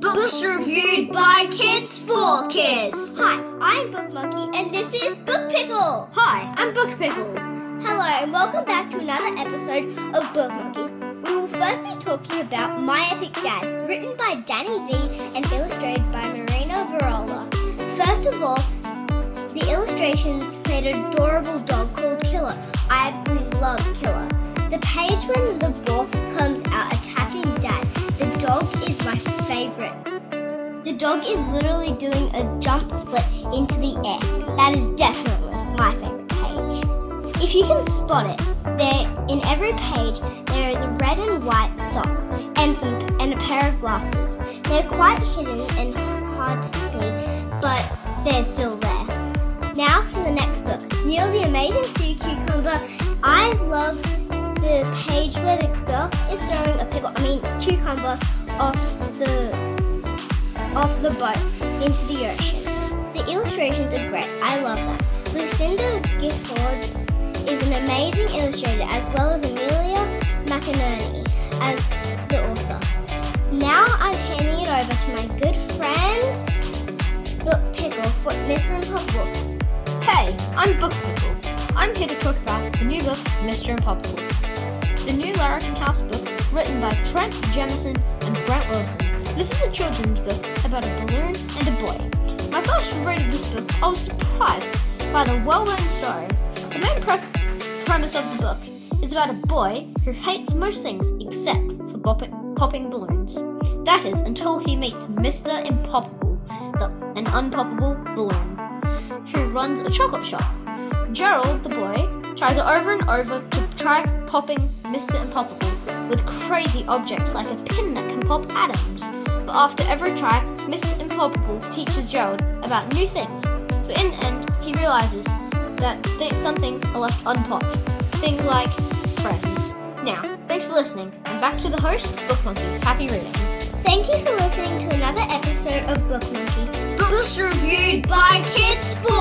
Books reviewed by kids for kids. Hi, I'm Book Monkey, and this is Book Pickle. Hi, I'm Book Pickle. Hello, and welcome back to another episode of Book Monkey. We will first be talking about My Epic Dad, written by Danny V and illustrated by Marina Varola. First of all, the illustrations made an adorable dog called Killer. I absolutely love Killer. The page when the The dog is literally doing a jump split into the air. That is definitely my favorite page. If you can spot it, there in every page there is a red and white sock and some and a pair of glasses. They're quite hidden and hard to see, but they're still there. Now for the next book, Neil the Amazing Sea Cucumber. I love the page where the girl is throwing a pickle, I mean cucumber, off the off the boat into the ocean. The illustrations are great. I love that. Lucinda Gifford is an amazing illustrator, as well as Amelia McInerney as the author. Now I'm handing it over to my good friend Book Pickle for Mr. Impoppable. Hey, I'm Book Pickle. I'm here to talk about the new book, Mr. and Impoppable. The new Larrikin House book, written by Trent Jamieson and Brent Wilson. This is a children's book about a balloon and a boy. My first read this book, I was surprised by the well-known story. The main pre- premise of the book is about a boy who hates most things except for popping balloons. That is until he meets Mr. Impoppable, the, an unpoppable balloon, who runs a chocolate shop. Gerald, the boy, tries over and over to try popping Mr. Impoppable with crazy objects like a pin that can pop atoms. But after every try, Mr. Impoppable teaches Gerald about new things. But in the end, he realizes that th- some things are left unpopped. Things like friends. Now, thanks for listening, and back to the host, Book Monkey. Happy reading. Thank you for listening to another episode of Book Monkey. Books reviewed by kids for kids.